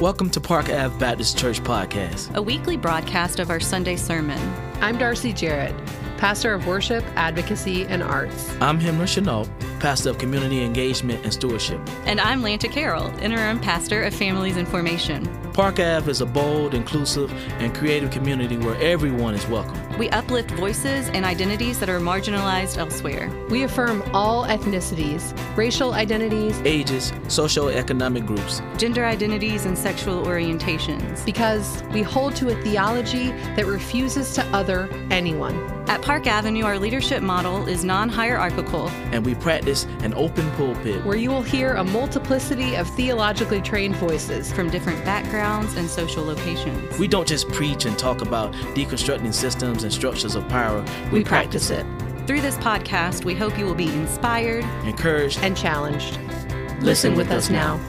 Welcome to Park Ave Baptist Church Podcast, a weekly broadcast of our Sunday sermon. I'm Darcy Jarrett, pastor of worship, advocacy, and arts. I'm Himra Chenault, pastor of community engagement and stewardship. And I'm Lanta Carroll, interim pastor of families and formation. Park Ave is a bold, inclusive, and creative community where everyone is welcome. We uplift voices and identities that are marginalized elsewhere. We affirm all ethnicities, racial identities, ages, socioeconomic groups, gender identities, and sexual orientations. Because we hold to a theology that refuses to other anyone. At Park Avenue, our leadership model is non hierarchical. And we practice an open pulpit where you will hear a multiplicity of theologically trained voices from different backgrounds and social locations. We don't just preach and talk about deconstructing systems and structures of power, we, we practice, practice it. Through this podcast, we hope you will be inspired, encouraged, and challenged. Listen, Listen with, with us now.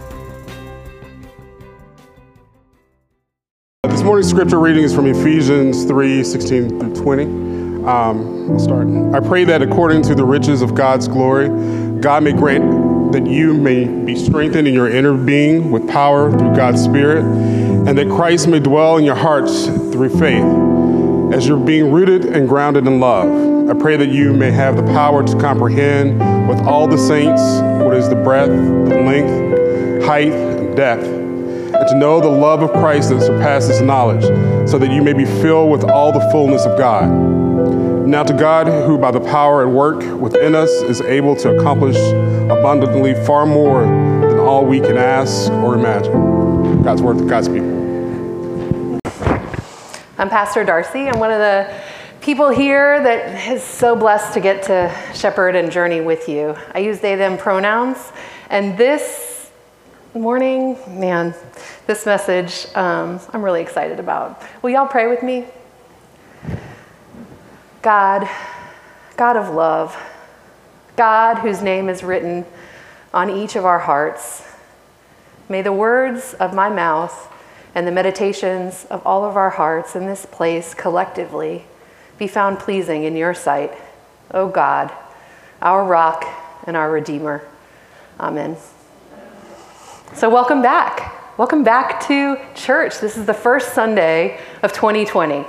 This morning's scripture reading is from Ephesians 3 16 through 20. Um, I'll start. I pray that according to the riches of God's glory, God may grant that you may be strengthened in your inner being with power through God's Spirit, and that Christ may dwell in your hearts through faith as you're being rooted and grounded in love. I pray that you may have the power to comprehend with all the saints what is the breadth, the length, height, and depth, and to know the love of Christ that surpasses knowledge, so that you may be filled with all the fullness of God. Now to God, who by the power at work within us is able to accomplish abundantly far more than all we can ask or imagine. God's word to God's people. I'm Pastor Darcy. I'm one of the people here that is so blessed to get to shepherd and journey with you. I use they, them pronouns. And this morning, man, this message um, I'm really excited about. Will y'all pray with me? God, God of love, God whose name is written on each of our hearts, may the words of my mouth and the meditations of all of our hearts in this place collectively be found pleasing in your sight, O God, our rock and our Redeemer. Amen. So, welcome back. Welcome back to church. This is the first Sunday of 2020.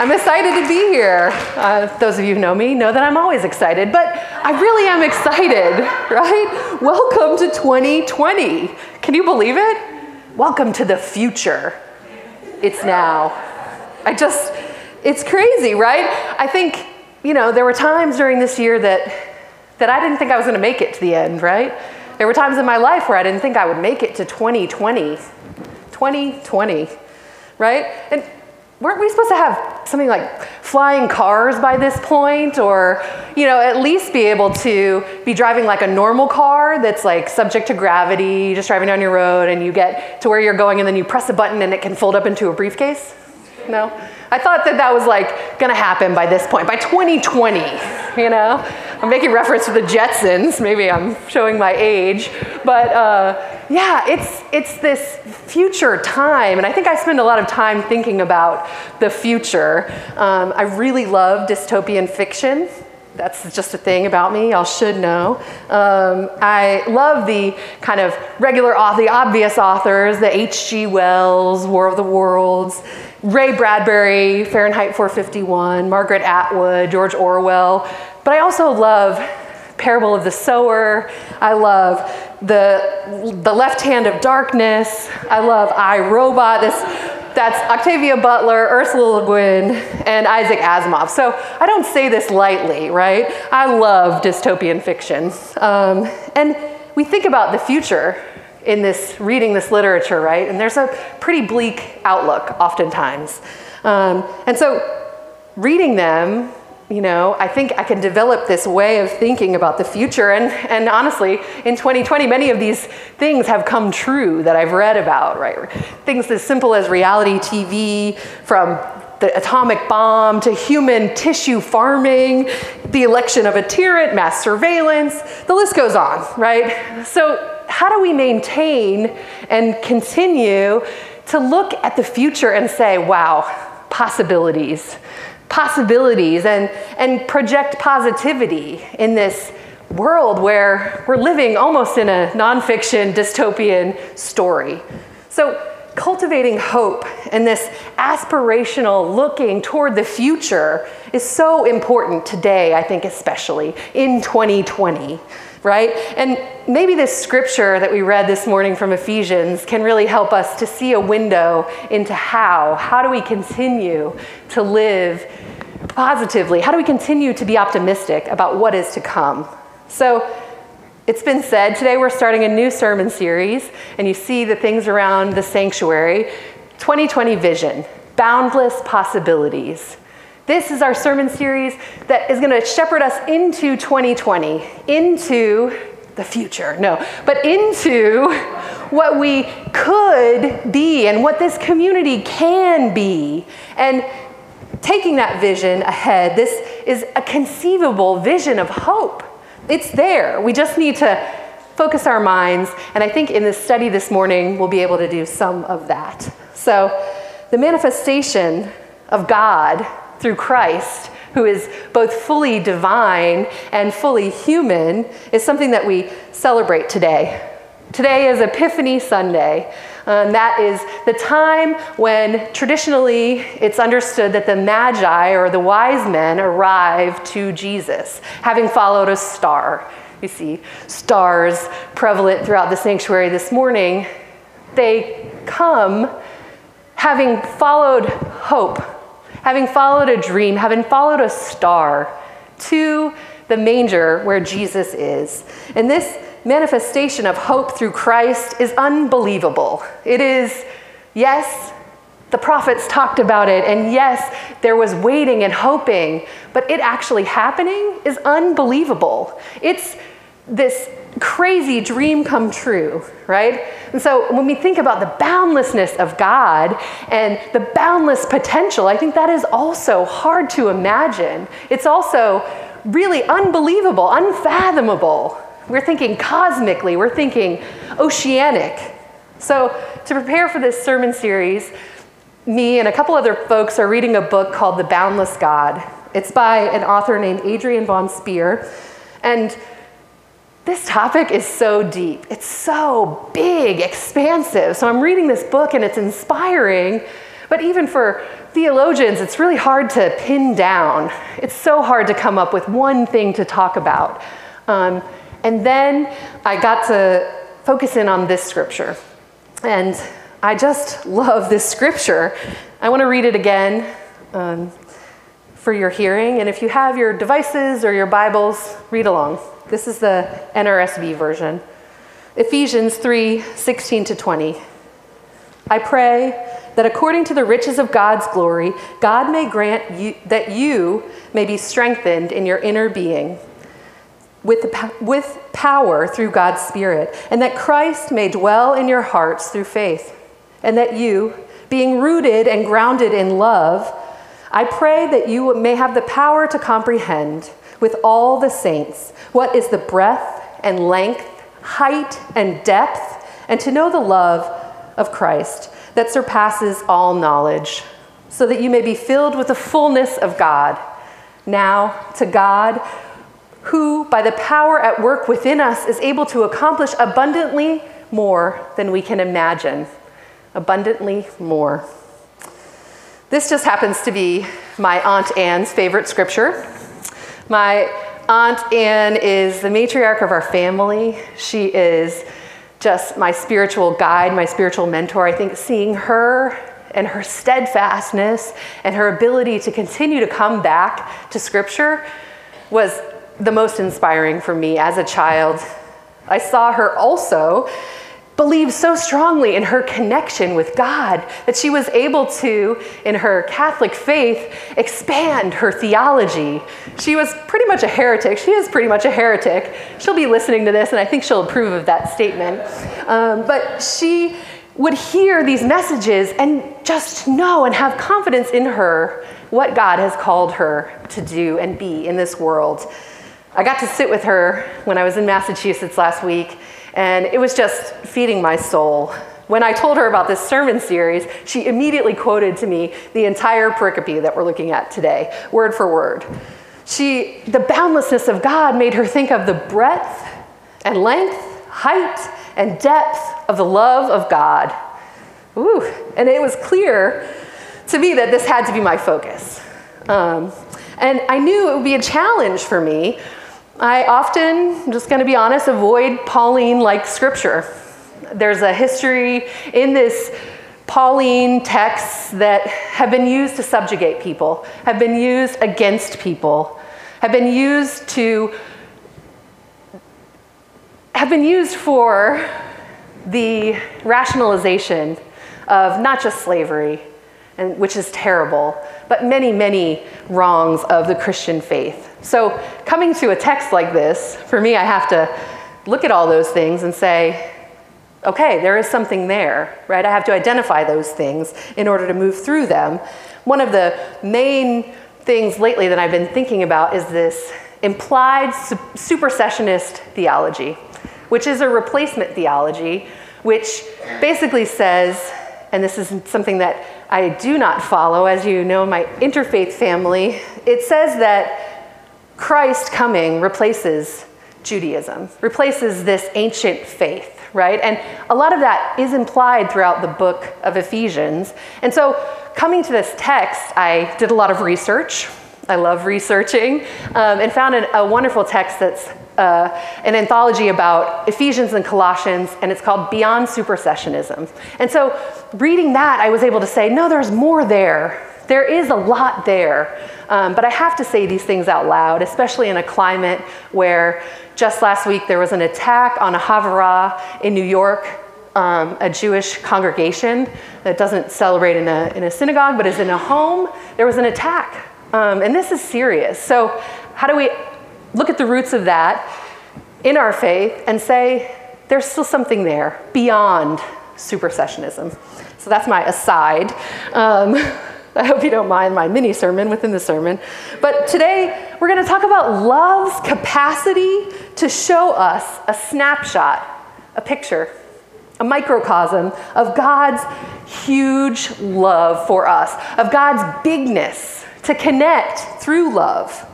I'm excited to be here. Uh, those of you who know me know that I'm always excited, but I really am excited, right? Welcome to 2020. Can you believe it? Welcome to the future. It's now. I just, it's crazy, right? I think, you know, there were times during this year that, that I didn't think I was going to make it to the end, right? There were times in my life where I didn't think I would make it to 2020. 2020, right? And weren't we supposed to have something like flying cars by this point or you know at least be able to be driving like a normal car that's like subject to gravity just driving down your road and you get to where you're going and then you press a button and it can fold up into a briefcase? No? I thought that that was like going to happen by this point by 2020 you know I'm making reference to the Jetsons. Maybe I'm showing my age. But uh, yeah, it's, it's this future time. And I think I spend a lot of time thinking about the future. Um, I really love dystopian fiction. That's just a thing about me, y'all should know. Um, I love the kind of regular, the obvious authors, the H.G. Wells, War of the Worlds, Ray Bradbury, Fahrenheit 451, Margaret Atwood, George Orwell. But I also love Parable of the Sower. I love the, the Left Hand of Darkness. I love I, Robot. This, that's Octavia Butler, Ursula Le Guin, and Isaac Asimov. So I don't say this lightly, right? I love dystopian fiction. Um, and we think about the future in this reading this literature, right? And there's a pretty bleak outlook oftentimes. Um, and so reading them you know, I think I can develop this way of thinking about the future. And, and honestly, in 2020, many of these things have come true that I've read about, right? Things as simple as reality TV, from the atomic bomb to human tissue farming, the election of a tyrant, mass surveillance, the list goes on, right? So, how do we maintain and continue to look at the future and say, wow, possibilities? Possibilities and, and project positivity in this world where we're living almost in a nonfiction dystopian story. So, cultivating hope and this aspirational looking toward the future is so important today, I think, especially in 2020, right? And maybe this scripture that we read this morning from Ephesians can really help us to see a window into how. How do we continue to live positively? How do we continue to be optimistic about what is to come? So, it's been said today we're starting a new sermon series, and you see the things around the sanctuary 2020 vision, boundless possibilities. This is our sermon series that is going to shepherd us into 2020, into the future. No, but into what we could be and what this community can be. And taking that vision ahead, this is a conceivable vision of hope it's there. We just need to focus our minds. And I think in this study this morning, we'll be able to do some of that. So, the manifestation of God through Christ, who is both fully divine and fully human, is something that we celebrate today. Today is Epiphany Sunday. And that is the time when traditionally it's understood that the Magi or the wise men arrive to Jesus, having followed a star. You see stars prevalent throughout the sanctuary this morning. They come having followed hope, having followed a dream, having followed a star to the manger where Jesus is. And this manifestation of hope through Christ is unbelievable. It is, yes, the prophets talked about it, and yes, there was waiting and hoping, but it actually happening is unbelievable. It's this crazy dream come true, right? And so when we think about the boundlessness of God and the boundless potential, I think that is also hard to imagine. It's also really unbelievable, unfathomable. We're thinking cosmically, we're thinking oceanic. So, to prepare for this sermon series, me and a couple other folks are reading a book called The Boundless God. It's by an author named Adrienne von Speyr. And this topic is so deep. It's so big, expansive. So I'm reading this book and it's inspiring, but even for theologians, it's really hard to pin down. It's so hard to come up with one thing to talk about. Um, and then I got to focus in on this scripture. And I just love this scripture. I want to read it again um, for your hearing. And if you have your devices or your Bibles, read along. This is the NRSV version. Ephesians 3 16 to 20. I pray that according to the riches of God's glory, God may grant you, that you may be strengthened in your inner being with, with power through God's Spirit, and that Christ may dwell in your hearts through faith, and that you, being rooted and grounded in love, I pray that you may have the power to comprehend with all the saints what is the breadth and length, height and depth, and to know the love of Christ that surpasses all knowledge, so that you may be filled with the fullness of God. Now, to God, who, by the power at work within us, is able to accomplish abundantly more than we can imagine. Abundantly more. This just happens to be my Aunt Anne's favorite scripture. My Aunt Anne is the matriarch of our family. She is just my spiritual guide, my spiritual mentor. I think seeing her and her steadfastness and her ability to continue to come back to scripture was the most inspiring for me as a child. I saw her also believe so strongly in her connection with God that she was able to, in her Catholic faith, expand her theology. She was pretty much a heretic. She is pretty much a heretic. She'll be listening to this, and I think she'll approve of that statement. Um, but she would hear these messages and just know and have confidence in her what God has called her to do and be in this world. I got to sit with her when I was in Massachusetts last week, and it was just feeding my soul. When I told her about this sermon series, she immediately quoted to me the entire pericope that we're looking at today, word for word. She, the boundlessness of God made her think of the breadth and length, height, and depth of the love of God. Ooh, and it was clear to me that this had to be my focus. Um, and I knew it would be a challenge for me. I often, I'm just going to be honest, avoid Pauline like scripture. There's a history in this Pauline texts that have been used to subjugate people, have been used against people, have been used to have been used for the rationalization of not just slavery, and, which is terrible, but many, many wrongs of the Christian faith. So, coming to a text like this, for me, I have to look at all those things and say, okay, there is something there, right? I have to identify those things in order to move through them. One of the main things lately that I've been thinking about is this implied supersessionist theology, which is a replacement theology, which basically says, and this is something that I do not follow, as you know, my interfaith family, it says that Christ coming replaces Judaism, replaces this ancient faith right? And a lot of that is implied throughout the book of Ephesians. And so, coming to this text, I did a lot of research. I love researching um, and found an, a wonderful text that's uh, an anthology about Ephesians and Colossians, and it's called Beyond Supersessionism. And so, reading that, I was able to say, no, there's more there. There is a lot there. Um, but I have to say these things out loud, especially in a climate where just last week there was an attack on a Havurah in New York, um, a Jewish congregation that doesn't celebrate in a, in a synagogue but is in a home. There was an attack. Um, and this is serious. So, how do we look at the roots of that in our faith and say there's still something there beyond supersessionism? So, that's my aside. I hope you don't mind my mini sermon within the sermon. But today we're going to talk about love's capacity to show us a snapshot, a picture, a microcosm of God's huge love for us, of God's bigness to connect through love,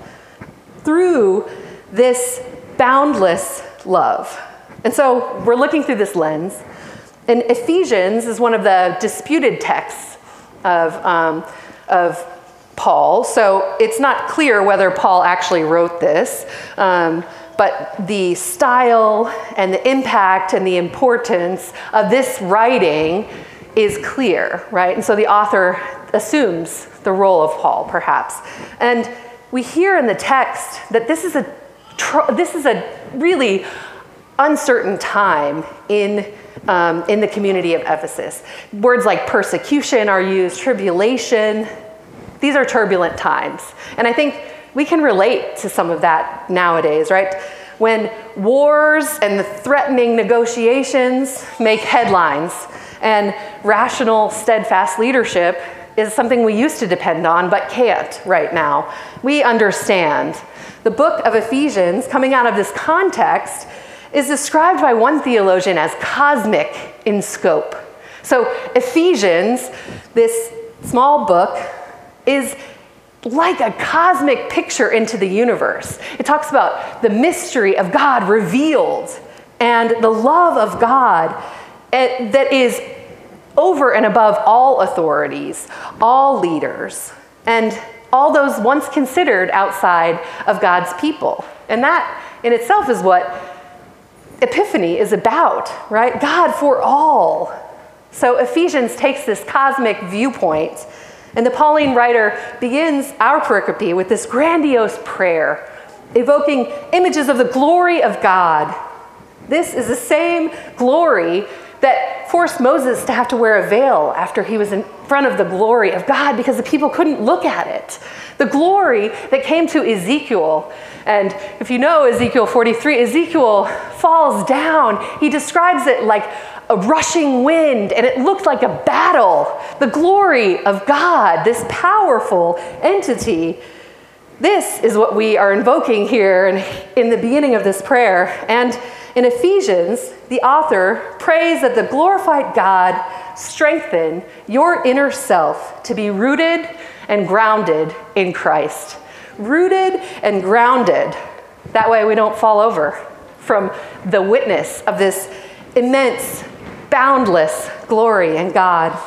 through this boundless love. And so we're looking through this lens. And Ephesians is one of the disputed texts of, um, of Paul. So it's not clear whether Paul actually wrote this, um, but the style and the impact and the importance of this writing is clear, right? And so the author assumes the role of Paul, perhaps. And we hear in the text that this is a this is a really uncertain time in um, in the community of Ephesus. Words like persecution are used, tribulation. These are turbulent times. And I think we can relate to some of that nowadays, right? When wars and the threatening negotiations make headlines, and rational, steadfast leadership is something we used to depend on but can't right now. We understand. The book of Ephesians, coming out of this context, is described by one theologian as cosmic in scope. So, Ephesians, this small book, is like a cosmic picture into the universe. It talks about the mystery of God revealed and the love of God eh, that is over and above all authorities, all leaders, and all those once considered outside of God's people. And that in itself is what Epiphany is about, right? God for all. So Ephesians takes this cosmic viewpoint, and the Pauline writer begins our pericope with this grandiose prayer, evoking images of the glory of God. This is the same glory that forced Moses to have to wear a veil after he was in front of the glory of God because the people couldn't look at it. The glory that came to Ezekiel. And if you know Ezekiel 43, Ezekiel falls down. He describes it like a rushing wind, and it looked like a battle. The glory of God, this powerful entity. This is what we are invoking here in, the beginning of this prayer. And in Ephesians, the author prays that the glorified God strengthen your inner self to be rooted and grounded in Christ. rooted and grounded. That way we don't fall over from the witness of this immense, boundless glory in God.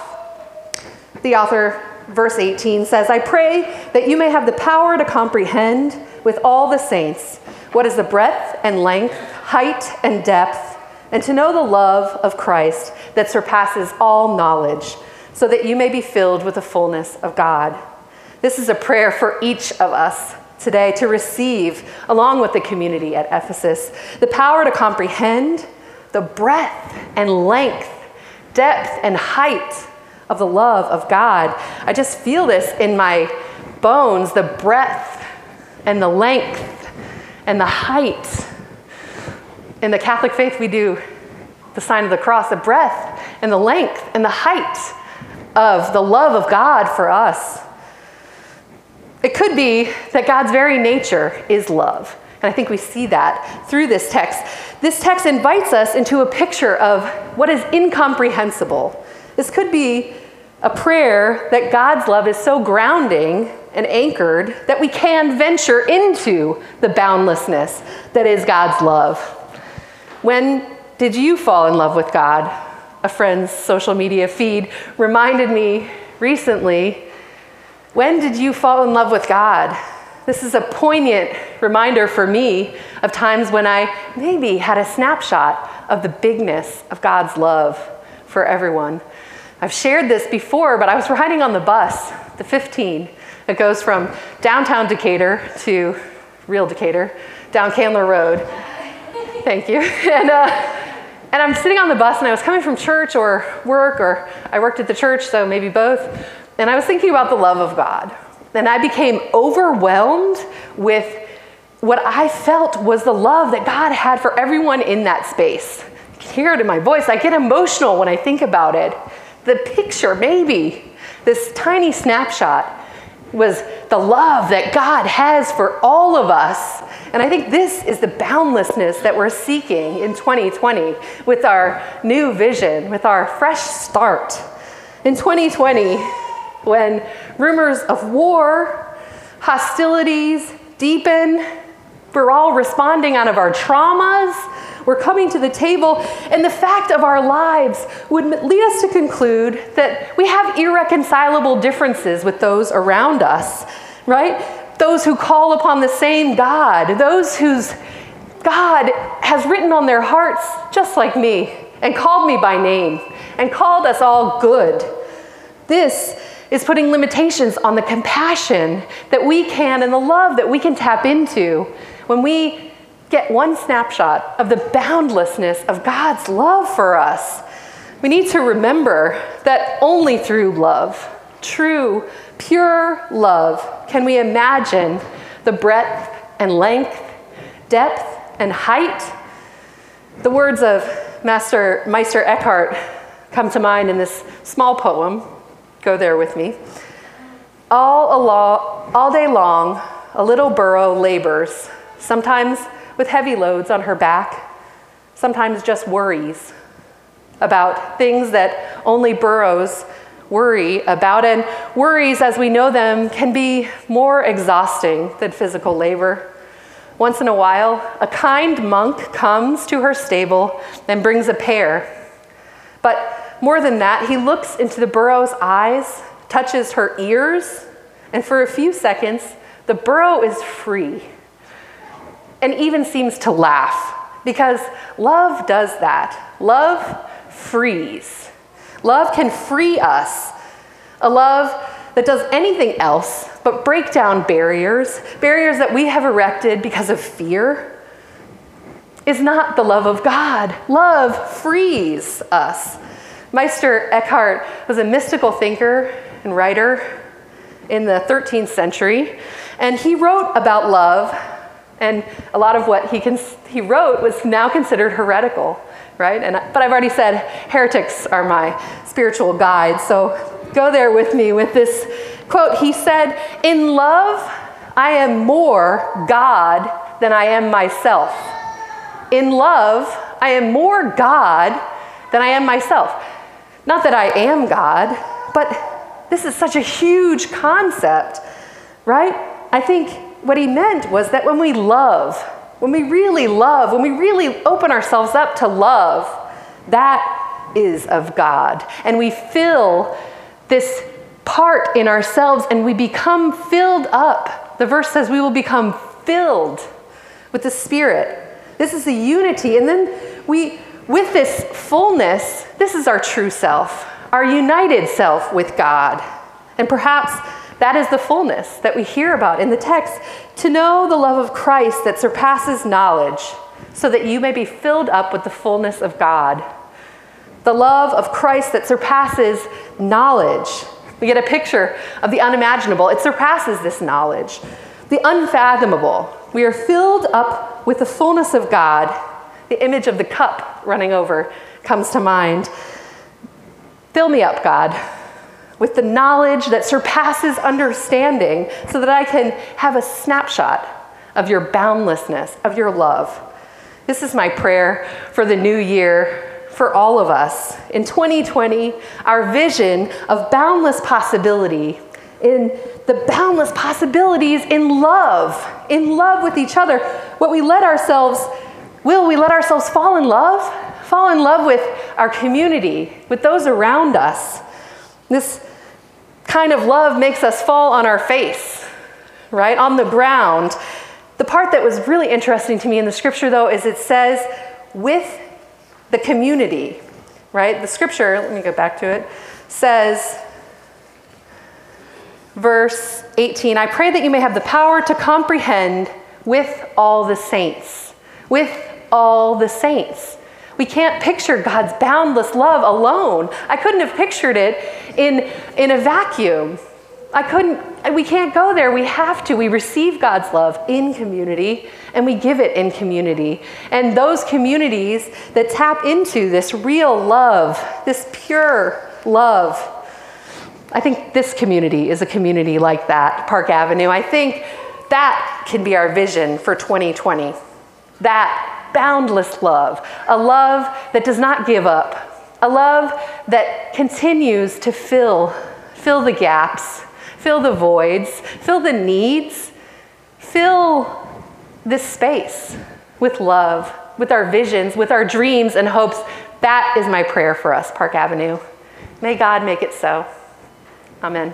The author, verse 18, says, I pray that you may have the power to comprehend with all the saints what is the breadth and length, height and depth, and to know the love of Christ that surpasses all knowledge, so that you may be filled with the fullness of God. This is a prayer for each of us today to receive, along with the community at Ephesus, the power to comprehend the breadth and length, depth and height of the love of God. I just feel this in my bones the breadth and the length and the height. In the Catholic faith, we do the sign of the cross, the breadth and the length and the height of the love of God for us. It could be that God's very nature is love. And I think we see that through this text. This text invites us into a picture of what is incomprehensible. This could be a prayer that God's love is so grounding and anchored that we can venture into the boundlessness that is God's love. When did you fall in love with God? A friend's social media feed reminded me recently when did you fall in love with God? This is a poignant reminder for me of times when I maybe had a snapshot of the bigness of God's love for everyone. I've shared this before, but I was riding on the bus, the 15, that goes from downtown Decatur to real Decatur, down Candler Road. Thank you. And, uh, and I'm sitting on the bus, and I was coming from church or work, or I worked at the church, so maybe both. And I was thinking about the love of God. And I became overwhelmed with what I felt was the love that God had for everyone in that space. You can hear it in my voice. I get emotional when I think about it. The picture, maybe, this tiny snapshot, was the love that God has for all of us. And I think this is the boundlessness that we're seeking in 2020 with our new vision, with our fresh start. In 2020, when rumors of war, hostilities deepen, we're all responding out of our traumas. We're coming to the table, and the fact of our lives would lead us to conclude that we have irreconcilable differences with those around us, right? Those who call upon the same God, those whose God has written on their hearts, just like me, and called me by name, and called us all good. This is putting limitations on the compassion that we can and the love that we can tap into when we get one snapshot of the boundlessness of God's love for us. We need to remember that only through love, true, pure love, can we imagine the breadth and length, depth and height. The words of Master Meister Eckhart come to mind in this small poem Go there with me. All, along, all day long, a little burro labors, sometimes with heavy loads on her back, sometimes just worries about things that only burros worry about. And worries, as we know them, can be more exhausting than physical labor. Once in a while, a kind monk comes to her stable and brings a pear. But more than that, he looks into the burro's eyes, touches her ears, and for a few seconds, the burro is free and even seems to laugh because love does that. Love frees. Love can free us. A love that does anything else but break down barriers, barriers that we have erected because of fear, is not the love of God. Love frees us. Meister Eckhart was a mystical thinker and writer in the 13th century, and he wrote about love, and a lot of what he, cons- he wrote was now considered heretical, right? And, but I've already said heretics are my spiritual guide, so go there with me with this quote. He said, In love, I am more God than I am myself. In love, I am more God than I am myself. Not that I am God, but this is such a huge concept, right? I think what he meant was that when we love, when we really love, when we really open ourselves up to love, that is of God. And we fill this part in ourselves and we become filled up. The verse says we will become filled with the Spirit. This is the unity. And then we, with this fullness, this is our true self, our united self with God. And perhaps that is the fullness that we hear about in the text to know the love of Christ that surpasses knowledge, so that you may be filled up with the fullness of God. The love of Christ that surpasses knowledge. We get a picture of the unimaginable. It surpasses this knowledge. The unfathomable. We are filled up with the fullness of God. The image of the cup running over comes to mind. Fill me up, God with the knowledge that surpasses understanding so that I can have a snapshot of your boundlessness, of your love. This is my prayer for the new year for all of us. In 2020, our vision of boundless possibility, in the boundless possibilities in love, in love with each other, what we let ourselves, will we let ourselves fall in love? Fall in love with our community, with those around us. This kind of love makes us fall on our face, right? On the ground. The part that was really interesting to me in the scripture, though, is it says, with the community, right? The scripture, let me go back to it, says, verse 18, I pray that you may have the power to comprehend with all the saints. With all the saints. We can't picture God's boundless love alone. I couldn't have pictured it in, in a vacuum. I couldn't, we can't go there. We have to. We receive God's love in community and we give it in community. And those communities that tap into this real love, this pure love, I think this community is a community like that, Park Avenue. I think that can be our vision for 2020. That boundless love, a love that does not give up, a love that continues to fill, fill the gaps, fill the voids, fill the needs, fill this space with love, with our visions, with our dreams and hopes. That is my prayer for us, Park Avenue. May God make it so. Amen.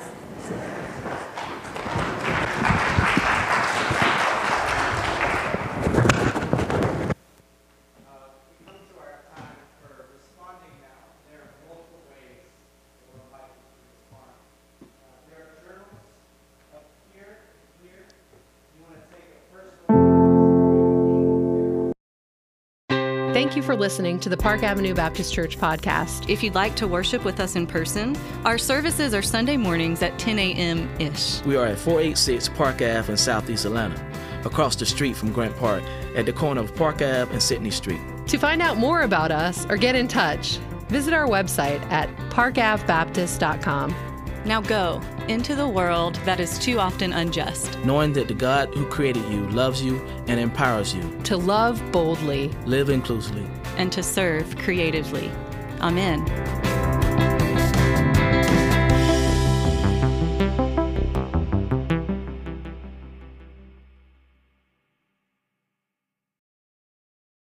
Thank you for listening to the Park Avenue Baptist Church podcast. If you'd like to worship with us in person, our services are Sunday mornings at 10 a.m. ish. We are at 486 Park Ave in Southeast Atlanta, across the street from Grant Park, at the corner of Park Ave and Sydney Street. To find out more about us or get in touch, visit our website at parkavbaptist.com. Now go into the world that is too often unjust. Knowing that the God who created you loves you and empowers you to love boldly, live inclusively, and to serve creatively. Amen.